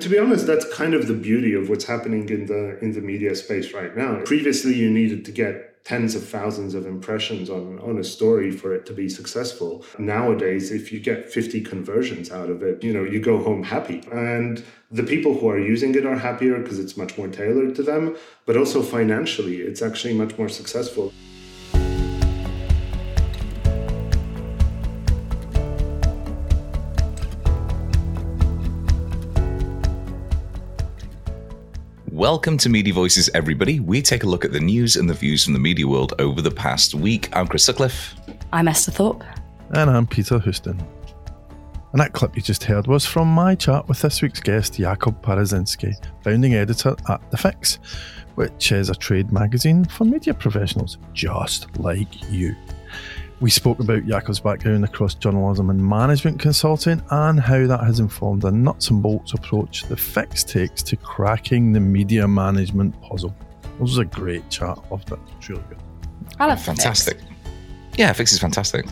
To be honest, that's kind of the beauty of what's happening in the in the media space right now. Previously, you needed to get tens of thousands of impressions on, on a story for it to be successful. Nowadays, if you get 50 conversions out of it, you know, you go home happy. And the people who are using it are happier because it's much more tailored to them, but also financially, it's actually much more successful. Welcome to Media Voices, everybody. We take a look at the news and the views from the media world over the past week. I'm Chris Sutcliffe. I'm Esther Thorpe. And I'm Peter Houston. And that clip you just heard was from my chat with this week's guest, Jakub Parusinski, founding editor at The Fix, which is a trade magazine for media professionals just like you. We spoke about Jakub's background across journalism and management consulting and how that has informed the nuts and bolts approach the Fix takes to cracking the media management puzzle. It was a great chat. Loved it. It's really good. I love Fantastic. Yeah, Fix is fantastic.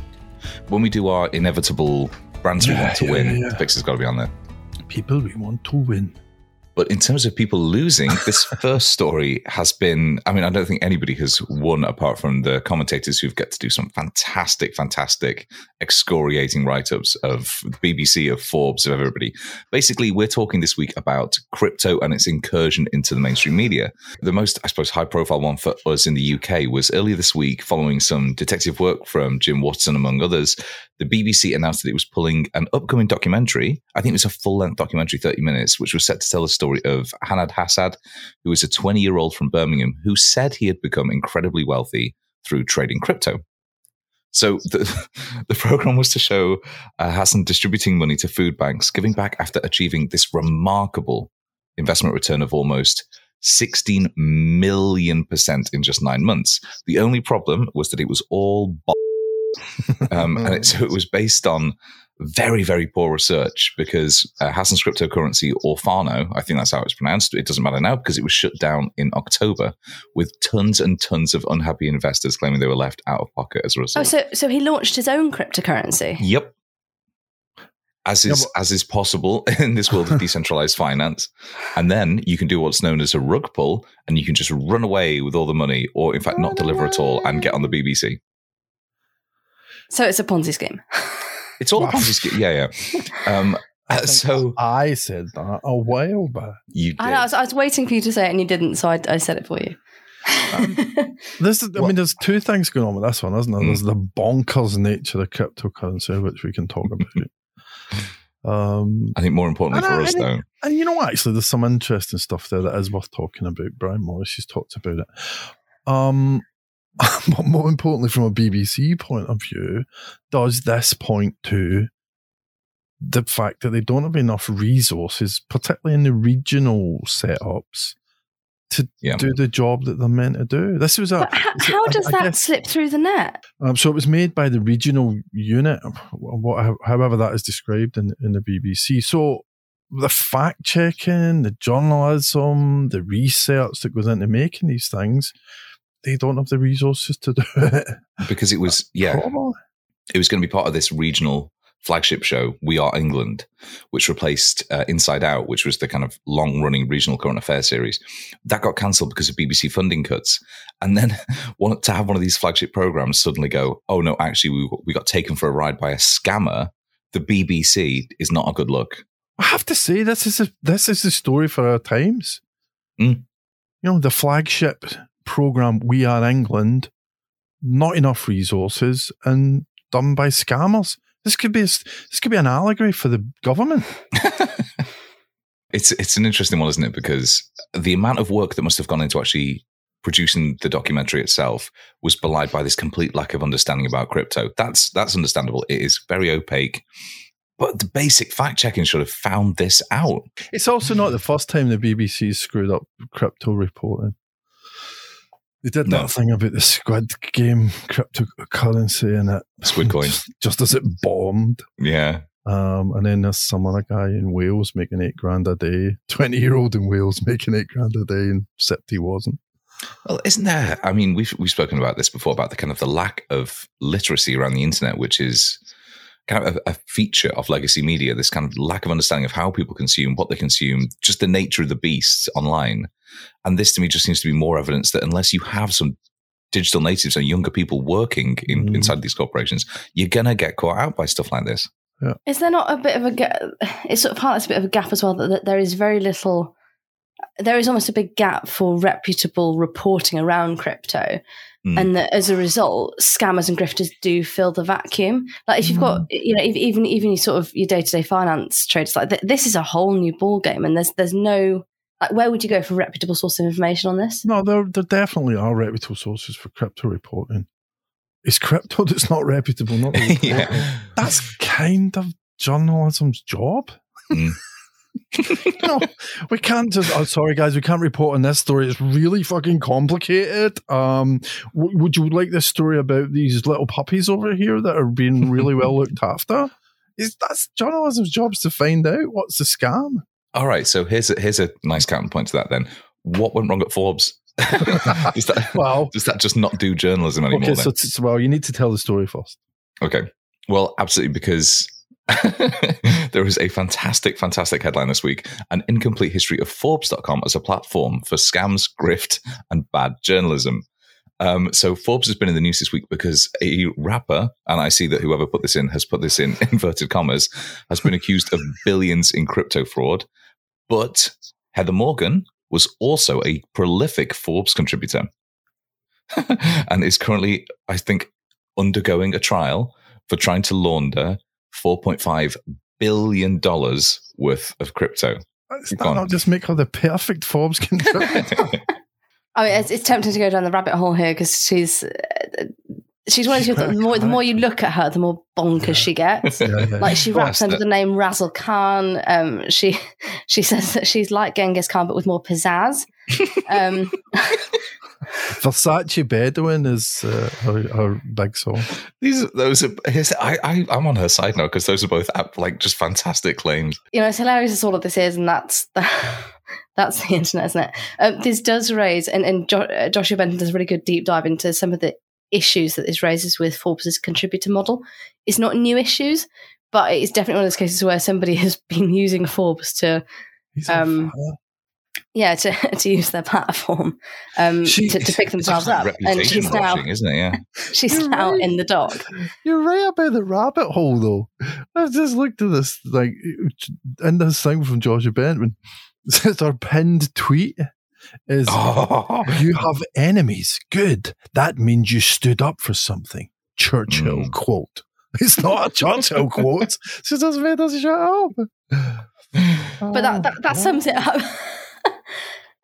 When we do our inevitable brands we want to yeah, win, yeah. Fix has got to be on there. People we want to win. But in terms of people losing, this first story has been. I mean, I don't think anybody has won apart from the commentators who've got to do some fantastic, fantastic excoriating write ups of the BBC, of Forbes, of everybody. Basically, we're talking this week about crypto and its incursion into the mainstream media. The most, I suppose, high profile one for us in the UK was earlier this week, following some detective work from Jim Waterson, among others. The BBC announced that it was pulling an upcoming documentary. I think it was a full length documentary, 30 minutes, which was set to tell the story of Hanad Hassan, who is a 20 year old from Birmingham who said he had become incredibly wealthy through trading crypto. So the, the program was to show uh, Hassan distributing money to food banks, giving back after achieving this remarkable investment return of almost 16 million percent in just nine months. The only problem was that it was all um, and it, so it was based on very, very poor research because uh, Hassan's cryptocurrency, Orfano, I think that's how it's pronounced. It doesn't matter now because it was shut down in October with tons and tons of unhappy investors claiming they were left out of pocket as a result. Oh, so so he launched his own cryptocurrency. Yep. As Yeah, is as is possible in this world of decentralized finance, and then you can do what's known as a rug pull, and you can just run away with all the money, or in fact not Run deliver at all, and get on the BBC. So it's a Ponzi scheme. It's all a Wow. Ponzi scheme. Yeah, yeah. Um, I uh, so I said that a while back. you did. I, know, I, was, I was waiting for you to say it and you didn't, so I, I said it for you. This is, I Well- mean, there's two things going on with this one, isn't there? Mm. There's the bonkers nature of cryptocurrency, which we can talk about. um, I think more importantly for I- us, and though, and you know what? Actually, there's some interesting stuff there that is worth talking about. Brian Morris has talked about it. Um, but more importantly, from a BBC point of view, does this point to the fact that they don't have enough resources, particularly in the regional setups, to Yeah. do the job that they're meant to do? This was a. But how, how I- does I that guess- slip through the net? Um, so it was made by the regional unit, what, however that is described in, in the BBC. So the fact checking, the journalism, the research that goes into making these things, they don't have the resources to do it. because it was yeah, Probably. it was going to be part of this regional flagship show, We Are England, which replaced uh, Inside Out, which was the kind of long-running regional current affairs series. That got cancelled because of BBC funding cuts, and then one, to have one of these flagship programs suddenly go, oh no, actually we we got taken for a ride by a scammer. The BBC is not a good look. I have to say, this is a, this is the story for our times. Mm. You know, the flagship program, We Are England, not enough resources and done by scammers. This could be a, this could be an allegory for the government. it's it's an interesting one, isn't it? Because the amount of work that must have gone into actually producing the documentary itself was belied by this complete lack of understanding about crypto. That's that's understandable. It is very opaque. But the basic fact checking should have found this out. It's also not the first time the BBC screwed up crypto reporting. They did No. that thing about the Squid Game cryptocurrency and it Squid coin. just, just as it bombed. Yeah. Um, and then there's some other guy in Wales making eight grand a day, 20 year old in Wales making eight grand a day, and except he wasn't. Well, isn't there? I mean, we've we've spoken about this before about the kind of the lack of literacy around the internet, which is kind of a, a, feature of legacy media, this kind of lack of understanding of how people consume, what they consume, just the nature of the beast online. And this to me just seems to be more evidence that unless you have some digital natives and younger people working in, mm. inside these corporations, you're going to get caught out by stuff like this. Yeah. Is there not a bit of a gap? It's sort of part of a bit of a gap as well that, that there is very little, there is almost a big gap for reputable reporting around crypto. Mm. And that as a result, scammers and grifters do fill the vacuum. Like if you've got, hmm. you know, even even your sort of your day to day finance traders, like th- this is a whole new ball game, and there's there's no like where would you go for reputable source of information on this? No, there there definitely are reputable sources for crypto reporting. It's crypto that's not reputable, not yeah. That's kind of journalism's job. Mm. no, we can't just. Oh, sorry, guys, we can't report on this story. It's really fucking complicated. Um, w- would you like this story about these little puppies over here that are being really well looked after? Is that's journalism's job to find out what's the scam? All right, so here's a, here's a nice counterpoint to that. Then, what went wrong at Forbes? does that, well, does that just not do journalism anymore? Okay, so t- well, you need to tell the story first. Okay, well, absolutely, because there is a fantastic, fantastic headline this week an incomplete history of Forbes.com as a platform for scams, grift, and bad journalism. Um, so Forbes has been in the news this week because a rapper, and I see that whoever put this in has put this in inverted commas, has been accused of billions in crypto fraud. But Heather Morgan was also a prolific Forbes contributor and is currently, I think, undergoing a trial for trying to launder $4.5 billion worth of crypto. Does that not just make her the perfect Forbes contributor? I mean, it's, it's, tempting to go down the rabbit hole here because she's uh, she's one of those the more, the more you look at her, the more bonkers yeah. she gets. Yeah, yeah. Like she raps under the name Razzlekhan. Um, she she says that she's like Genghis Khan but with more pizzazz. Um, Versace Bedouin is uh, her, her big song. These those are. I, I I'm on her side now because those are both like just fantastic claims. You know, it's hilarious as all of this is, and that's the, that's the internet, isn't it? Um, this does raise, and and jo- uh, Joshua Benton does a really good deep dive into some of the issues that this raises with Forbes' contributor model. It's not new issues, but it's definitely one of those cases where somebody has been using Forbes to um, yeah, to, to use their platform um, she, to, to pick themselves up. And she's now, isn't it? Yeah, she's You're now right. in the dock. You're right about the rabbit hole, though. I've just looked at this, like, in this thing from Joshua Benton. It says our pinned tweet is oh. you have enemies. Good. That means you stood up for something. Churchill mm. quote. It's not a Churchill quote. She doesn't mean doesn't shut up. But that, that, that sums it up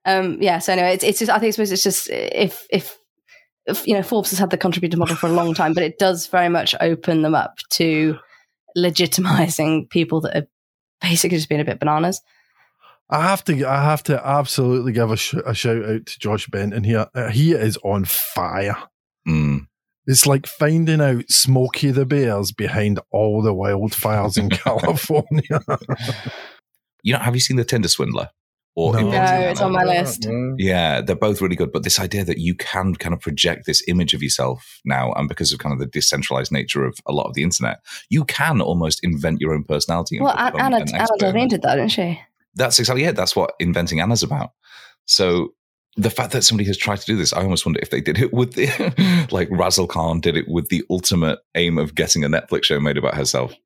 um, yeah. So anyway, it's, it's just I think suppose it's just if, if if you know Forbes has had the contributor model for a long time, but it does very much open them up to legitimizing people that are basically just being a bit bananas. I have to, I have to absolutely give a, sh- a shout out to Josh Benton here. Uh, he is on fire. Mm. It's like finding out Smokey the Bears behind all the wildfires in California. you know, have you seen the Tinder Swindler? Or no, no it's on my list. Yeah, they're both really good. But this idea that you can kind of project this image of yourself now, and because of kind of the decentralized nature of a lot of the internet, you can almost invent your own personality. Well, Anna, Anna Delvey did that, didn't she? That's exactly it. That's what inventing Anna's about. So the fact that somebody has tried to do this, I almost wonder if they did it with the like Razzlekhan did it with the ultimate aim of getting a Netflix show made about herself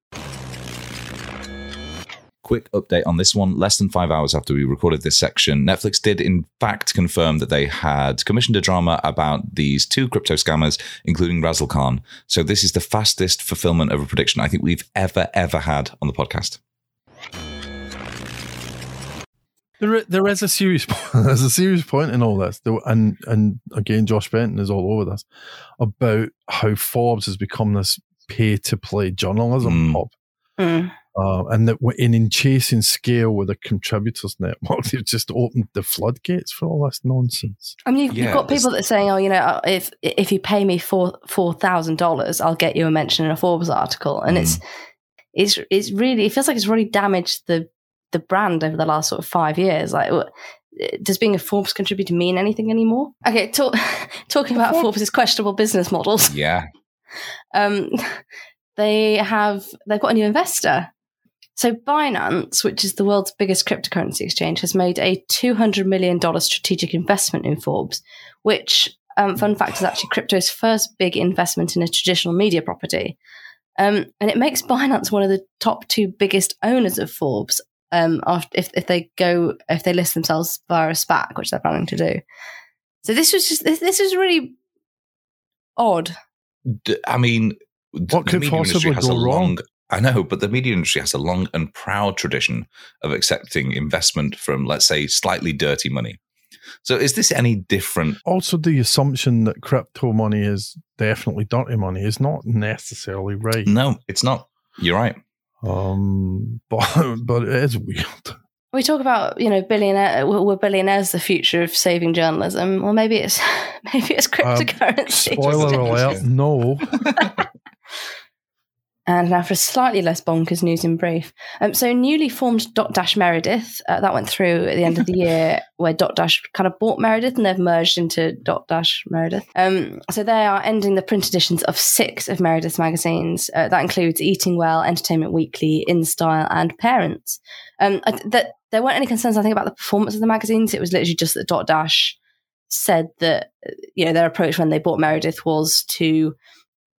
quick update on this one. Less than five hours after we recorded this section, Netflix did in fact confirm that they had commissioned a drama about these two crypto scammers, including Razzlekhan. So this is the fastest fulfillment of a prediction I think we've ever, ever had on the podcast. There, there is a serious, there's a serious point in all this, and and again, Josh Benton is all over this about how Forbes has become this pay to play journalism mm. hub. Mm. Uh, and that in, in chasing scale with a contributors network, they've just opened the floodgates for all this nonsense. I mean, you've, yeah, you've got people that are saying, "Oh, you know, uh, if if you pay me four four thousand dollars, I'll get you a mention in a Forbes article," and mm. it's it's it's really it feels like it's really damaged the the brand over the last sort of five years. Like, does being a Forbes contributor mean anything anymore? Okay, talk, talking about Forbes' questionable business models. Yeah. Um, they have they've got a new investor. So Binance, which is the world's biggest cryptocurrency exchange, has made a two hundred million dollar strategic investment in Forbes, which um, fun fact is actually crypto's first big investment in a traditional media property. Um, and it makes Binance one of the top two biggest owners of Forbes. Um, after, if if they go if they list themselves via a SPAC, which they're planning to do. So this was just this, this was really odd. I mean, What the could media possibly go wrong? long. I know, but the media industry has a long and proud tradition of accepting investment from, let's say, slightly dirty money. So, is this any different? Also, the assumption that crypto money is definitely dirty money is not necessarily right. No, it's not. You're right. Um, but but it is weird. We talk about you know billionaire were billionaires the future of saving journalism. Well, maybe it's maybe it's cryptocurrency. Spoiler alert: no. And now for slightly less bonkers news in brief. Um, so newly formed Dotdash Meredith, uh, that went through at the end of the year where Dotdash kind of bought Meredith and they've merged into Dotdash Meredith. Um, so they are ending the print editions of six of Meredith's magazines. Uh, that includes Eating Well, Entertainment Weekly, In Style and Parents. Um, I th- there weren't any concerns, I think, about the performance of the magazines. It was literally just that Dotdash said that, uh, you know, their approach when they bought Meredith was to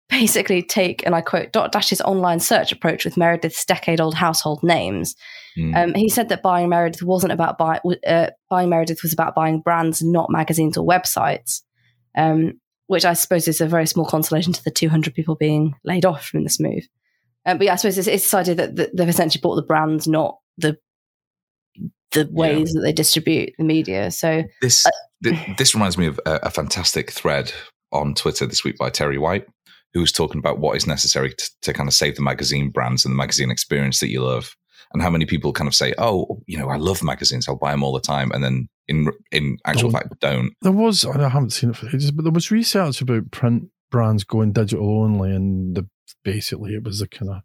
basically take, and I quote, Dotdash's online search approach with Meredith's decade old household names. Mm. Um, he said that buying Meredith wasn't about buy, uh, buying Meredith was about buying brands, not magazines or websites. Um, which I suppose is a very small consolation to the 200 people being laid off from this move. Um, but yeah, I suppose it's, it's decided that, that they've essentially bought the brands, not the the ways that they distribute the media. So This th- this reminds me of a, a fantastic thread on Twitter this week by Terry White, who was talking about what is necessary to, to kind of save the magazine brands and the magazine experience that you love, and how many people kind of say, "Oh, you know, I love magazines, I'll buy them all the time," and then in in actual Don't. fact don't. There was I haven't seen it for ages, but there was research about print brands going digital only, and the, basically it was a kind of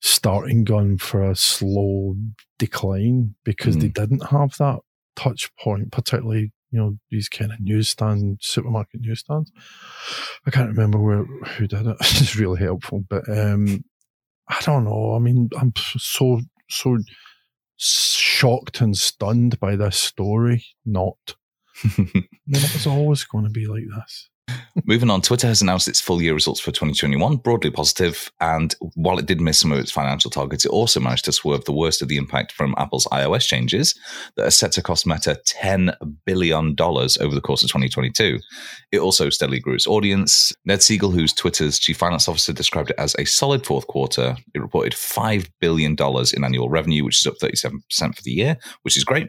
starting gun for a slow decline because they hmm. didn't have that touch point, particularly you know these kind of newsstand supermarket newsstands. I can't remember where who did it. It's really helpful, but um, I don't know. I mean, I'm so so shocked and stunned by this story. Not. I mean, it was always going to be like this. Moving on, Twitter has announced its full year results for 2021, broadly positive, and while it did miss some of its financial targets, it also managed to swerve the worst of the impact from Apple's iOS changes that are set to cost Meta $10 billion over the course of 2022. It also steadily grew its audience. Ned Segal, who's Twitter's chief finance officer, described it as a solid fourth quarter. It reported $5 billion in annual revenue, which is up 37% for the year, which is great.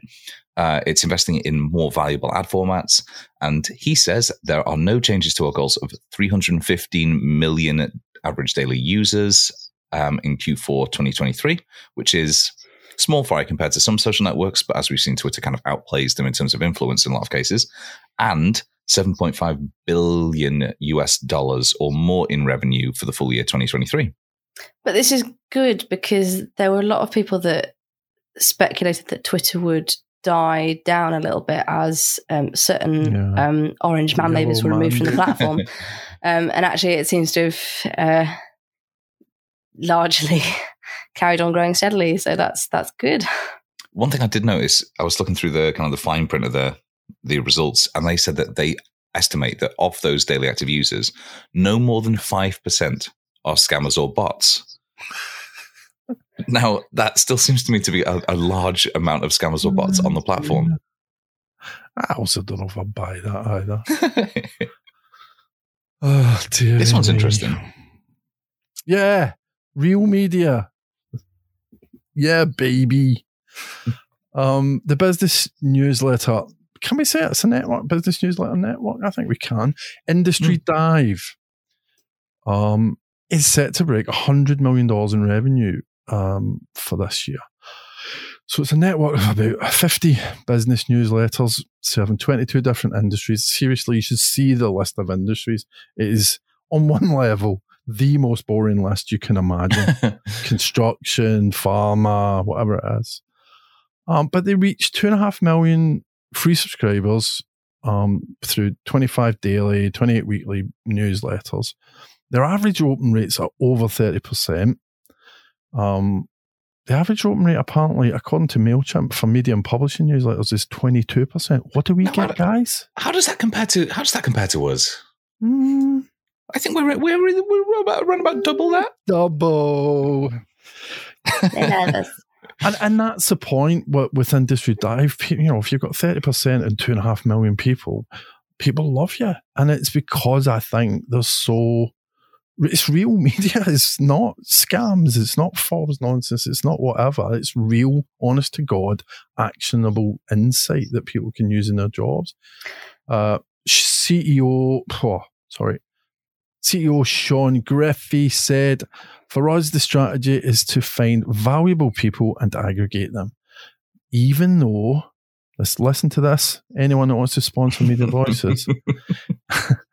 Uh, it's investing in more valuable ad formats. And he says there are no changes to our goals of 315 million average daily users um, in Q4 2023, which is small fry compared to some social networks. But as we've seen, Twitter kind of outplays them in terms of influence in a lot of cases. And 7.5 billion US dollars or more in revenue for the full year 2023. But this is good because there were a lot of people that speculated that Twitter would die down a little bit as um, certain Yeah. um, orange man labels were removed from the platform. um, and actually, it seems to have uh, largely carried on growing steadily. So that's that's good. One thing I did notice, I was looking through the kind of the fine print of the the results, and they said that they estimate that of those daily active users, no more than five percent are scammers or bots. Now, that still seems to me to be a, a large amount of scammers or bots on the platform. I also don't know if I buy that either. Oh, dear this one's me. interesting. Yeah, real media. Yeah, baby. um, the business newsletter. Can we say it's a network? Business newsletter network? I think we can. Industry Dive. Um, is set to break hundred million dollars in revenue um, for this year. So it's a network of about 50 business newsletters serving 22 different industries. Seriously, you should see the list of industries. It is on one level the most boring list you can imagine. Construction, pharma, whatever it is. Um, but they reach two and a half million free subscribers um, through 25 daily, 28 weekly newsletters. their average open rates are over 30%. Um, the average open rate, apparently, according to MailChimp for medium publishing newsletters, is 22%. What do we get, guys? How does that compare to how does that compare to us? Mm. I think we're we're we're about around about double that. Double. and, and that's the point with industry dive. You know, if you've got 30% and two and a half million people, people love you. And it's because I think they're so it's real media. It's not scams. It's not false nonsense. It's not whatever. It's real, honest to God, actionable insight that people can use in their jobs. Uh, CEO, oh, sorry, CEO Sean Griffey said, For us, the strategy is to find valuable people and aggregate them. Even though, let's listen to this, anyone that wants to sponsor Media Voices,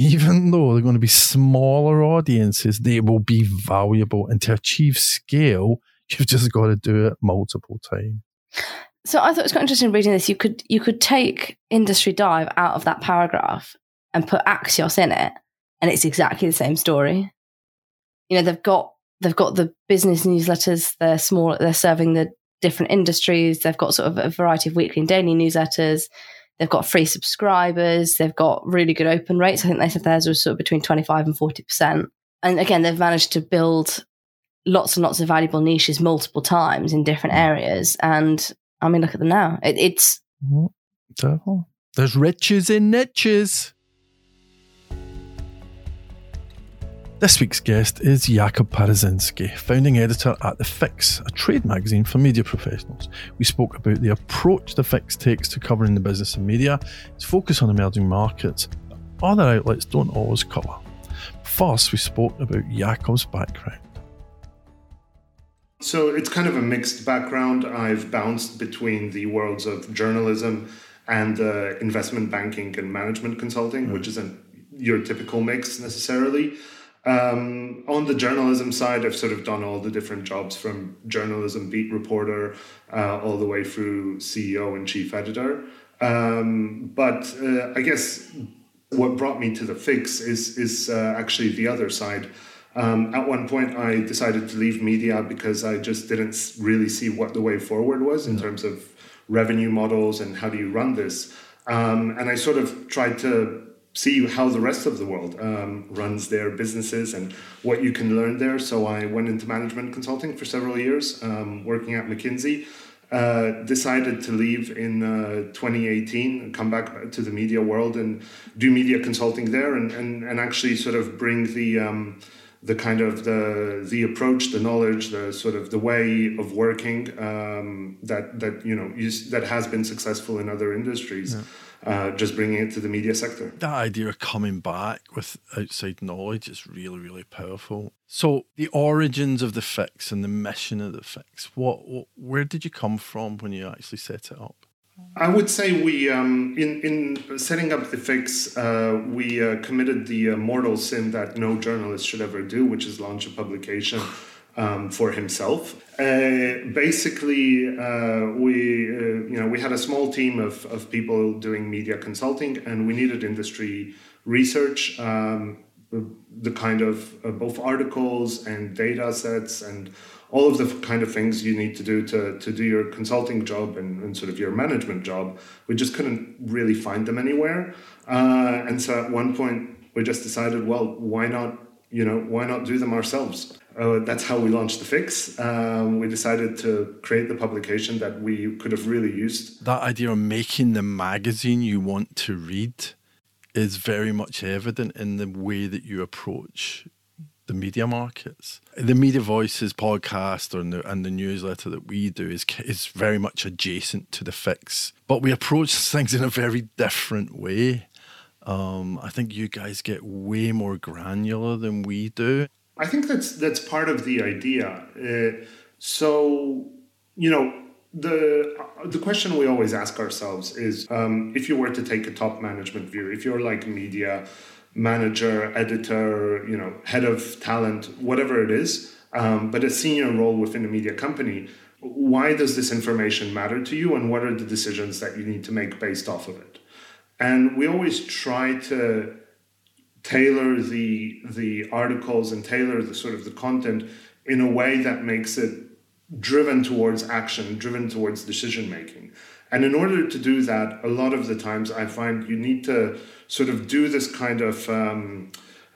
even though they're going to be smaller audiences, they will be valuable. And to achieve scale, you've just got to do it multiple times. So I thought it was quite interesting reading this. You could you could take industry dive out of that paragraph and put Axios in it, and it's exactly the same story. You know, they've got they've got the business newsletters. They're small. They're serving the different industries. They've got sort of a variety of weekly and daily newsletters. They've got free subscribers. They've got really good open rates. I think they said theirs was sort of between 25 and 40%. And again, they've managed to build lots and lots of valuable niches multiple times in different areas. And I mean, look at them now. It, it's. Mm-hmm. There's riches in niches. This week's guest is Jakub Parusinski, founding editor at The Fix, a trade magazine for media professionals. We spoke about the approach The Fix takes to covering the business of media, its focus on emerging markets that other outlets don't always cover. First, we spoke about Jakub's background. So it's kind of a mixed background. I've bounced between the worlds of journalism and uh, investment banking and management consulting, mm. which isn't your typical mix necessarily. Um, on the journalism side, I've sort of done all the different jobs from journalism beat reporter uh, all the way through CEO and chief editor. Um, but uh, I guess what brought me to the fix is is uh, actually the other side. Um, at one point, I decided to leave media because I just didn't really see what the way forward was in terms of revenue models and how do you run this. Um, and I sort of tried to see how the rest of the world um, runs their businesses and what you can learn there. So I went into management consulting for several years, um, working at McKinsey. Uh, decided to leave in uh, 2018 come back to the media world and do media consulting there and, and, and actually sort of bring the um, the kind of the the approach the knowledge the sort of the way of working um, that that you know that has been successful in other industries yeah uh, just bringing it to the media sector. That idea of coming back with outside knowledge is really, really powerful. So, the origins of the fix and the mission of the fix, what, what where did you come from when you actually set it up? I would say we, um, in in setting up the fix, uh, we uh, committed the uh, mortal sin that no journalist should ever do, which is launch a publication um, for himself. Uh, basically, uh, we uh, you know we had a small team of, of people doing media consulting, and we needed industry research. Um, the kind of uh, both articles and data sets and all of the kind of things you need to do to, to do your consulting job and, and sort of your management job. We just couldn't really find them anywhere. Uh, and so at one point, we just decided, well, why not you know, why not do them ourselves? Uh, that's how we launched the fix. Um, we decided to create the publication that we could have really used. That idea of making the magazine you want to read is very much evident in the way that you approach the media markets. The Media Voices podcast or the, and the newsletter that we do is is very much adjacent to the fix, but we approach things in a very different way. Um, I think you guys get way more granular than we do. I think that's that's part of the idea. Uh, so you know the the question we always ask ourselves is um, if you were to take a top management view, if you're like media manager, editor, you know, head of talent, whatever it is, um, but a senior role within a media company, why does this information matter to you, and what are the decisions that you need to make based off of it? And we always try to tailor the the articles and tailor the sort of the content in a way that makes it driven towards action, driven towards decision making. And in order to do that, a lot of the times I find you need to sort of do this kind of um,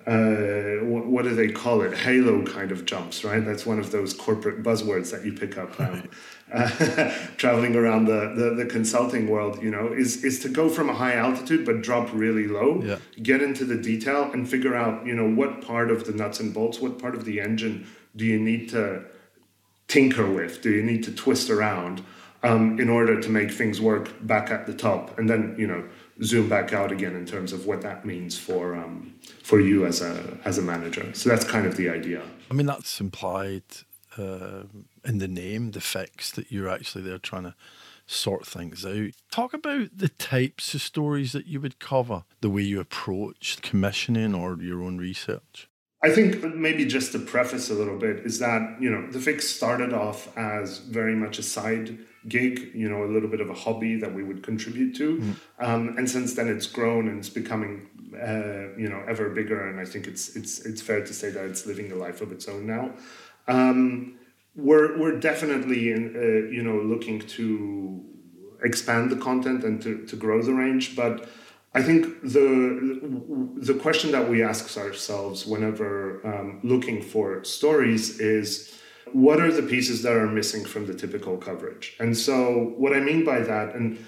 uh, what, what, do they call it? Halo kind of jumps, right? That's one of those corporate buzzwords that you pick up um, uh, traveling around the, the, the, consulting world. You know, is is to go from a high altitude but drop really low, yeah. get into the detail, and figure out you know what part of the nuts and bolts, what part of the engine do you need to tinker with? Do you need to twist around um, in order to make things work back at the top? And then you know zoom back out again in terms of what that means for um, for you as a as a manager. So that's kind of the idea. I mean, that's implied uh, in the name, the fix that you're actually there trying to sort things out. Talk about the types of stories that you would cover, the way you approach commissioning or your own research. I think maybe just to preface a little bit is that, you know, the fix started off as very much a side gig, you know, a little bit of a hobby that we would contribute to. Mm. Um, and since then it's grown and it's becoming, uh, you know, ever bigger. And I think it's, it's, it's fair to say that it's living a life of its own now. Um, we're, we're definitely, in, uh, you know, looking to expand the content and to, to grow the range, but I think the the question that we ask ourselves whenever um, looking for stories is what are the pieces that are missing from the typical coverage? And so what I mean by that, and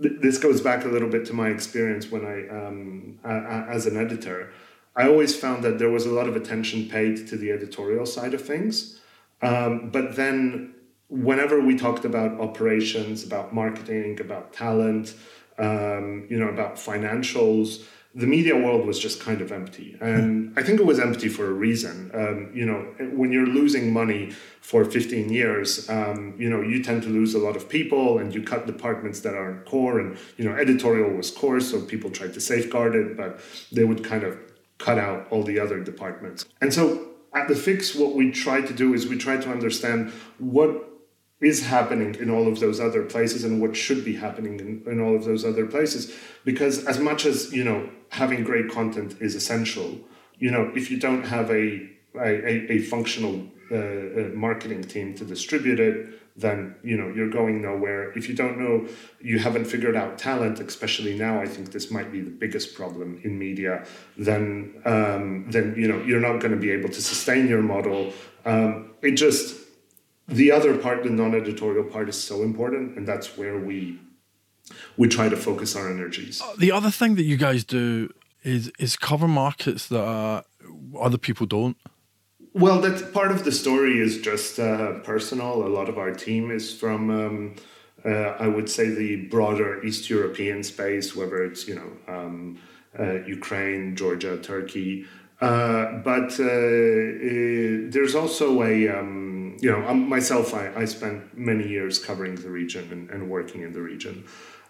th- this goes back a little bit to my experience when I um, as an editor, I always found that there was a lot of attention paid to the editorial side of things, um, but then whenever we talked about operations, about marketing, about talent um, you know, about financials. The media world was just kind of empty, and I think it was empty for a reason. Um, you know, when you're losing money for 15 years, um, you know, you tend to lose a lot of people, and you cut departments that aren't core. And you know, editorial was core, so people tried to safeguard it, but they would kind of cut out all the other departments. And so at the fix, what we try to do is we try to understand what is happening in all of those other places and what should be happening in, in all of those other places. Because as much as you know having great content is essential you know if you don't have a a, a functional uh, marketing team to distribute it then you know you're going nowhere if you don't know you haven't figured out talent especially now i think this might be the biggest problem in media then um, then you know you're not going to be able to sustain your model um, it just the other part, the non-editorial part, is so important, and that's where we we try to focus our energies. Uh, the other thing that you guys do is is cover markets that uh, other people don't. Well, that part of the story is just uh, personal. A lot of our team is from, um, uh, I would say, the broader East European space, whether it's you know um, uh, Ukraine, Georgia, Turkey. Uh, but there's also a um, you know, um, myself, I, I spent many years covering the region and, and working in the region.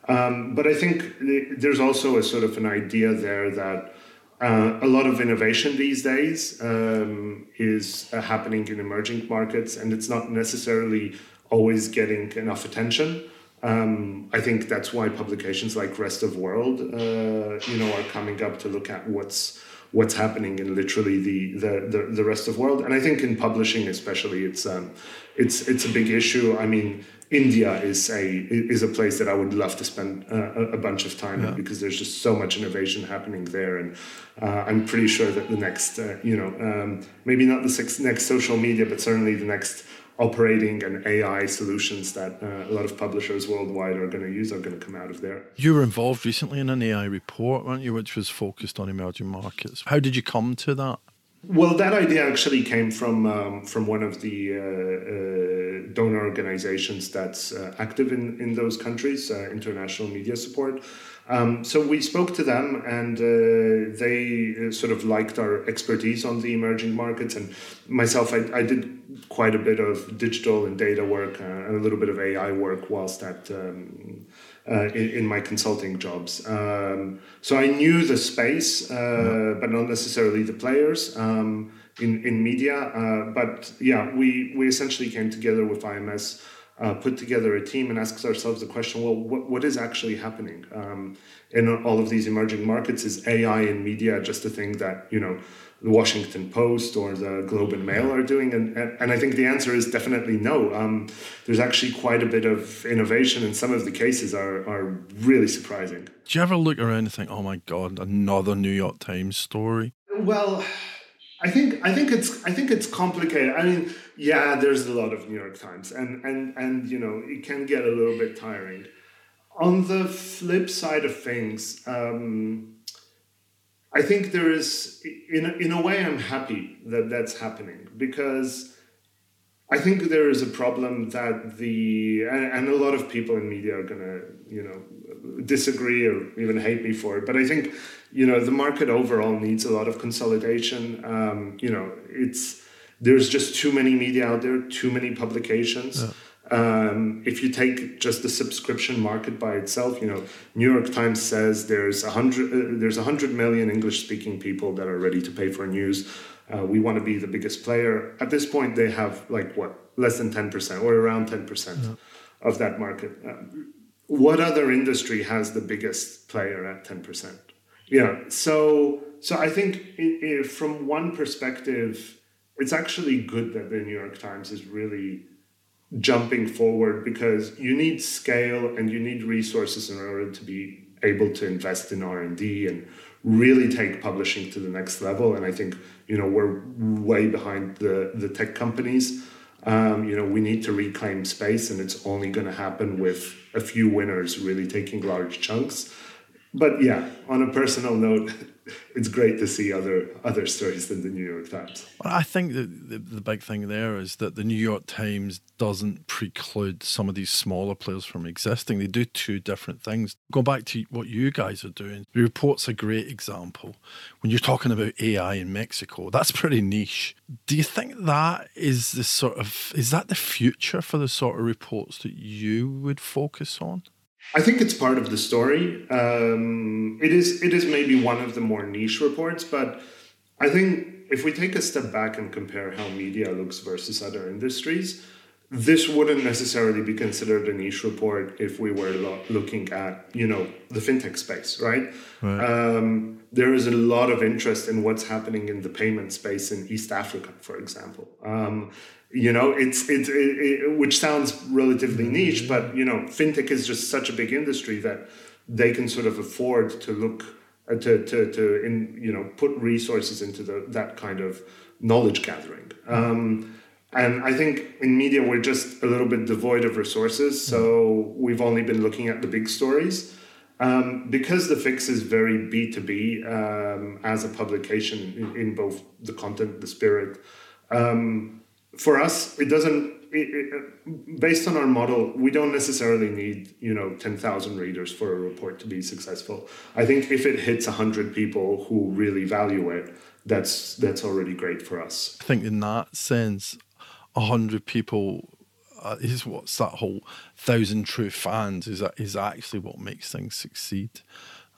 Um, but I think there's also a sort of an idea there that uh, a lot of innovation these days um, is uh, happening in emerging markets, and it's not necessarily always getting enough attention. Um, I think that's why publications like Rest of World, uh, you know, are coming up to look at what's what's happening in literally the, the, the, the rest of world. And I think in publishing especially, it's, um, it's, it's a big issue. I mean, India is a is a place that I would love to spend uh, a bunch of time yeah. in because there's just so much innovation happening there, and uh, I'm pretty sure that the next, uh, you know, um, maybe not the six, next social media, but certainly the next operating and AI solutions that uh, a lot of publishers worldwide are going to use are going to come out of there. You were involved recently in an AI report, weren't you, which was focused on emerging markets. How did you come to that? Well, that idea actually came from um, from one of the uh, uh, donor organizations that's uh, active in, in those countries, uh, International Media Support. Um, so we spoke to them, and uh, they uh, sort of liked our expertise on the emerging markets. And myself, I, I did quite a bit of digital and data work and a little bit of AI work whilst at um, uh, in, in, my consulting jobs. Um, so I knew the space, uh, but not necessarily the players. Um, in, in media, uh, but yeah, we, we essentially came together with IMS uh, put together a team and asked ourselves the question well, what, what is actually happening um, in all of these emerging markets? Is AI in media just a thing that, you know, the Washington Post or the Globe and Mail are doing? And, and I think the answer is definitely no. Um, there's actually quite a bit of innovation, and some of the cases are, are really surprising. Do you ever look around and think, oh my God, another New York Times story? Well, I think I think it's I think it's complicated. I mean, yeah, there's a lot of New York Times, and and and you know it can get a little bit tiring. On the flip side of things, um, I think there is in in a way I'm happy that that's happening because I think there is a problem that the and, and a lot of people in media are gonna you know disagree or even hate me for it, but I think you know the market overall needs a lot of consolidation. Um, you know, it's there's just too many media out there, too many publications. Yeah. Um, if you take just the subscription market by itself, you know, New York Times says there's a hundred uh, there's a hundred million English speaking people that are ready to pay for news. Uh, we want to be the biggest player. At this point, they have like what less than ten percent or around ten percent yeah. of that market. Um, what other industry has the biggest player at ten percent? Yeah. So so I think it, it, from one perspective, it's actually good that the New York Times is really jumping forward because you need scale and you need resources in order to be able to invest in R&D and really take publishing to the next level. And I think you know we're way behind the the tech companies. Um, you know we need to reclaim space and it's only going to happen with a few winners really taking large chunks but yeah, on a personal note, it's great to see other other stories than the New York Times. Well, I think that the, the big thing there is that the New York Times doesn't preclude some of these smaller players from existing. They do two different things. Go back to what you guys are doing. The report's a great example. When you're talking about AI in Mexico, that's pretty niche. Do you think that is the sort of is that the future for the sort of reports that you would focus on? I think it's part of the story. Um, it is it is maybe one of the more niche reports, but I think if we take a step back and compare how media looks versus other industries, this wouldn't necessarily be considered a niche report if we were lo- looking at you know the fintech space, right? right. Um, there is a lot of interest in what's happening in the payment space in East Africa, for example. Um, you know it's it's it, it, which sounds relatively niche but you know fintech is just such a big industry that they can sort of afford to look uh, to to to in you know put resources into the that kind of knowledge gathering. Um, and I think in media we're just a little bit devoid of resources so we've only been looking at the big stories. Um, because the fix is very B2B um, as a publication in, in, both the content, the spirit, um, for us, it doesn't. It, based on our model, we don't necessarily need you know ten thousand readers for a report to be successful. I think if it hits hundred people who really value it, that's that's already great for us. I think in that sense, hundred people uh, is what's that whole thousand true fans is is actually what makes things succeed.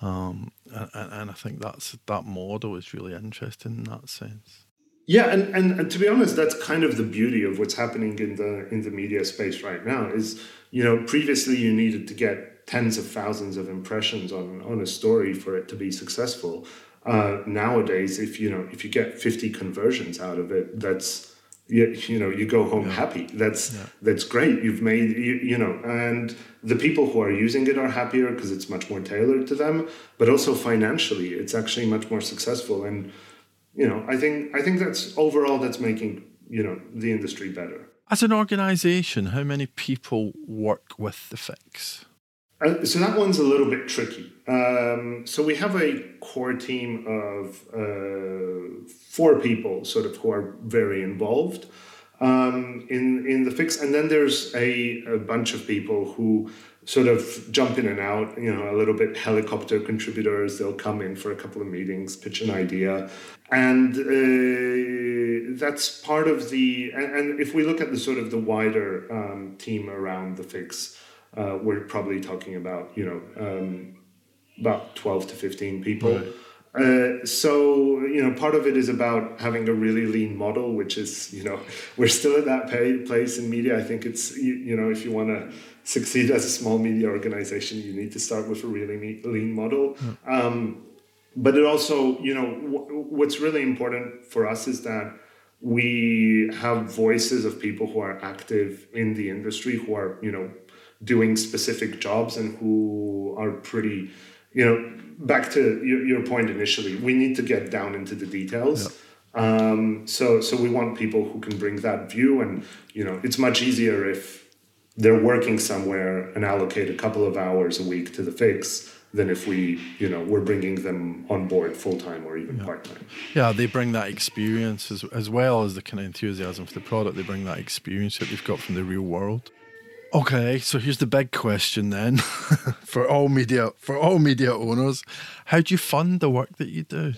Um, and, and I think that's that model is really interesting in that sense. Yeah, and, and, and to be honest, that's kind of the beauty of what's happening in the in the media space right now. Is you know previously you needed to get tens of thousands of impressions on on a story for it to be successful. Uh, nowadays, if you know if you get fifty conversions out of it, that's you, you know you go home yeah. happy. That's yeah. that's great. You've made you, you know, and the people who are using it are happier because it's much more tailored to them. But also financially, it's actually much more successful and you know, I think I think that's overall that's making you know the industry better. As an organisation, how many people work with the fix? Uh, so that one's a little bit tricky. Um, so we have a core team of uh, four people, sort of, who are very involved um, in in the fix, and then there's a, a bunch of people who sort of jump in and out, you know, a little bit helicopter contributors. They'll come in for a couple of meetings, pitch an idea. And uh, that's part of the, and, and, if we look at the sort of the wider um, team around the fix, uh, we're probably talking about, you know, um, about 12 to 15 people. Right. Uh, so you know, part of it is about having a really lean model, which is you know we're still at that pay, place in media. I think it's you, you know if you want to succeed as a small media organization, you need to start with a really lean model. Mm. Um, but it also you know w- what's really important for us is that we have voices of people who are active in the industry who are you know doing specific jobs and who are pretty you know back to your, your point initially, we need to get down into the details. Yeah. Um, so so we want people who can bring that view, and you know, it's much easier if they're working somewhere and allocate a couple of hours a week to the fix than if we, you know, we're bringing them on board full time or even yeah. part time. Yeah, they bring that experience as, as well as the kind of enthusiasm for the product. They bring that experience that they've got from the real world. Okay, so here's the big question then for all media for all media owners: How do you fund the work that you do?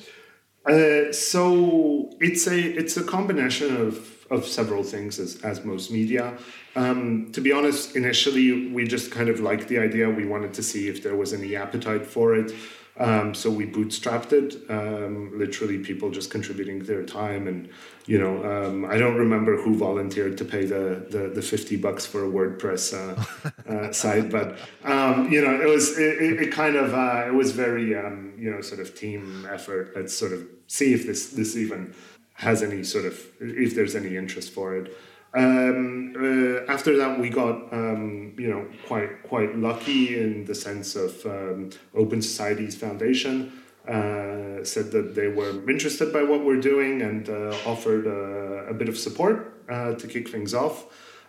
Uh, so it's a it's a combination of of several things as as most media. Um, to be honest, initially we just kind of liked the idea. We wanted to see if there was any appetite for it. Um, so we bootstrapped it, um, literally people just contributing their time. And, you know, um, I don't remember who volunteered to pay the, the, the 50 bucks for a WordPress uh, uh, site, but, um, you know, it was, it, it kind of, uh, it was very, um, you know, sort of team effort. Let's sort of see if this, this even has any sort of, if there's any interest for it. Um, uh, after that, we got um, you know quite quite lucky in the sense of um, Open Societies Foundation uh, said that they were interested by what we're doing and uh, offered a, a, bit of support uh, to kick things off.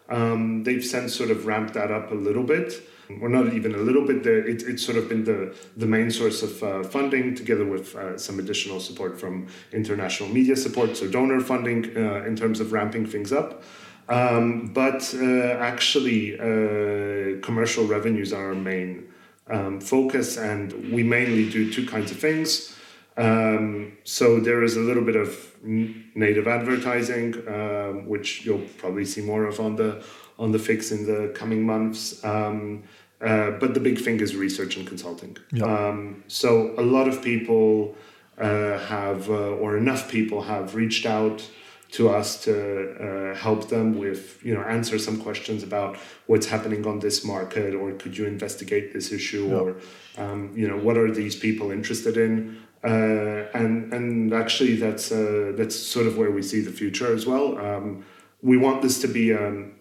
Um, they've since sort of ramped that up a little bit. Or not even a little bit. It, it's sort of been the, the main source of uh, funding, together with uh, some additional support from international media support, so donor funding in terms of ramping things up. Um, but uh, actually, uh, commercial revenues are our main um, focus, and we mainly do two kinds of things. Um, so there is a little bit of native advertising, um, which you'll probably see more of on the on the fix in the coming months. Um, uh, but the big thing is research and consulting. Yeah. Um, so a lot of people uh, have, uh, or enough people have reached out to us to uh, help them with you know answer some questions about what's happening on this market or could you investigate this issue yeah. or um, you know what are these people interested in uh, and and actually that's uh, that's sort of where we see the future as well um, we want this to be um,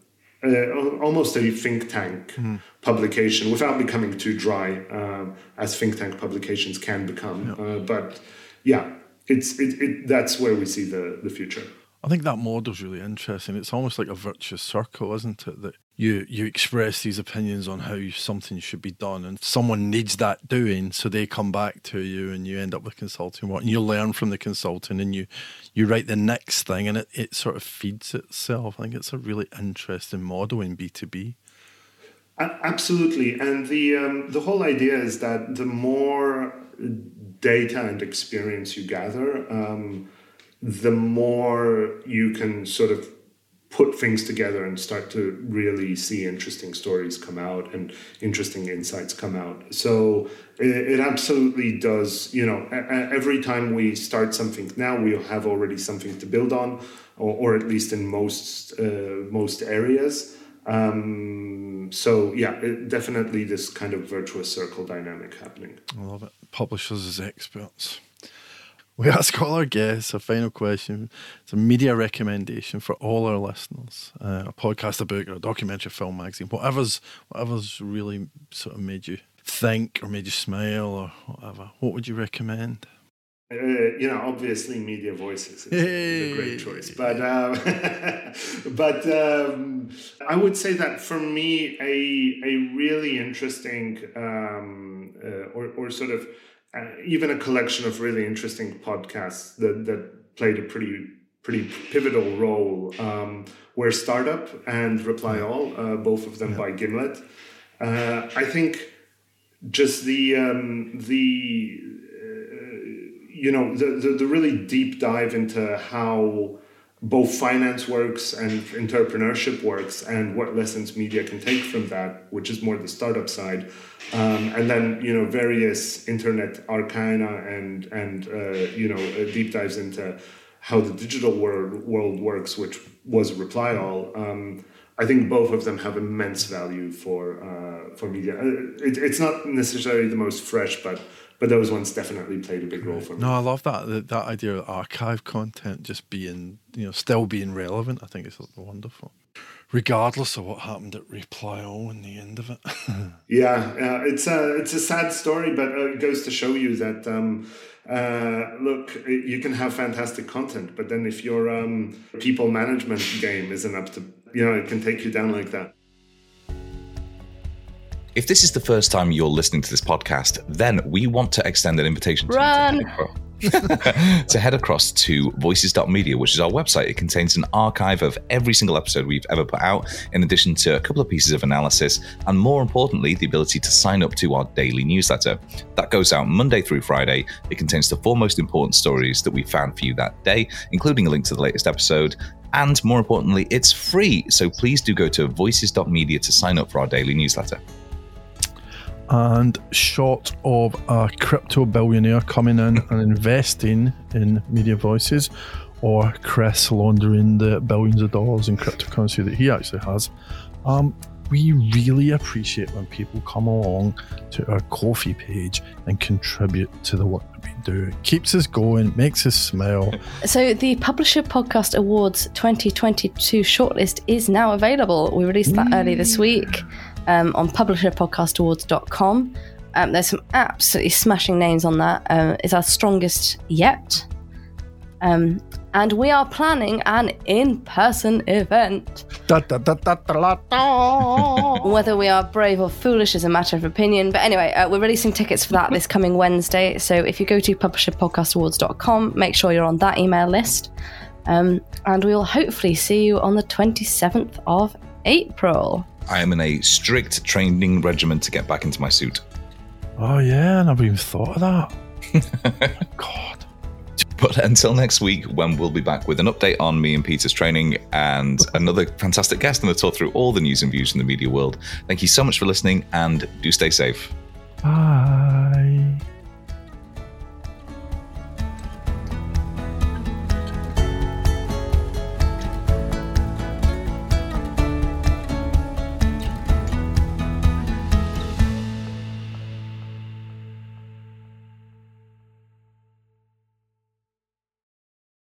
almost a think tank mm. publication without becoming too dry um, as think tank publications can become yeah. Uh, but yeah it's it, it that's where we see the the future I think that model's really interesting. It's almost like a virtuous circle, isn't it? That you you express these opinions on how something should be done, and someone needs that doing, so they come back to you, and you end up with consulting work, and you learn from the consulting, and you you write the next thing, and it, it sort of feeds itself. I think it's a really interesting model in B two B. Absolutely, and the um, the whole idea is that the more data and experience you gather. Um, the more you can sort of put things together and start to really see interesting stories come out and interesting insights come out. So it, it absolutely does. You know, every time we start something now, we'll have already something to build on, or, or at least in most uh, most areas. Um, so yeah, it, definitely this kind of virtuous circle dynamic happening. I love it. Publishers as experts. We ask all our guests a final question. It's a media recommendation for all our listeners. Uh, a podcast, a book, or a documentary, film, magazine, whatever's whatever's really sort of made you think or made you smile or whatever. What would you recommend? Uh, you know, obviously, Media Voices is, hey. a great choice, but um, but um, I would say that for me, a a really interesting um, uh, or or sort of uh, even a collection of really interesting podcasts that, that played a pretty pretty pivotal role um, were Startup and Reply All, uh, both of them yeah. by Gimlet. Uh, I think just the um, the uh, you know the, the, the really deep dive into how both finance works and entrepreneurship works and what lessons media can take from that which is more the startup side um, and then you know various internet arcana and and uh, you know uh, deep dives into how the digital world world works which was reply all um, I think both of them have immense value for uh, for media. Uh, it, it's not necessarily the most fresh, but but those ones definitely played a big role for me. No, I love that that, that idea of archive content just being you know still being relevant. I think it's wonderful, regardless of what happened at Reply All in the end of it. yeah, uh, it's a it's a sad story, but uh, it goes to show you that. Um, uh, look, you can have fantastic content, but then if your um, people management game isn't up to, you know, it can take you down like that. If this is the first time you're listening to this podcast, then we want to extend an invitation to Run. you to head across to voices.media, which is our website. It contains an archive of every single episode we've ever put out, in addition to a couple of pieces of analysis, and more importantly, the ability to sign up to our daily newsletter. That goes out Monday through Friday. It contains the four most important stories that we found for you that day, including a link to the latest episode, and more importantly, it's free. So please do go to voices.media to sign up for our daily newsletter and short of a crypto billionaire coming in and investing in Media Voices, or Chris laundering the billions of dollars in cryptocurrency that he actually has. Um, we really appreciate when people come along to our Ko-fi page and contribute to the work that we do. It keeps us going, makes us smile. So, the Publisher Podcast Awards 2022 shortlist is now available. We released that early this week um, on publisherpodcastawards.com. Um, there's some absolutely smashing names on that. Um, it's our strongest yet. Um, and we are planning an in person event. Da, da, da, Whether we are brave or foolish is a matter of opinion. But anyway, uh, we're releasing tickets for that this coming Wednesday. So if you go to publisherpodcastawards.com, make sure you're on that email list. Um, and we will hopefully see you on the 27th of April. I am in a strict training regimen to get back into my suit. Oh yeah, I never even thought of that. God. But until next week, when we'll be back with an update on me and Peter's training and another fantastic guest and a talk through all the news and views in the media world. Thank you so much for listening and do stay safe. Bye.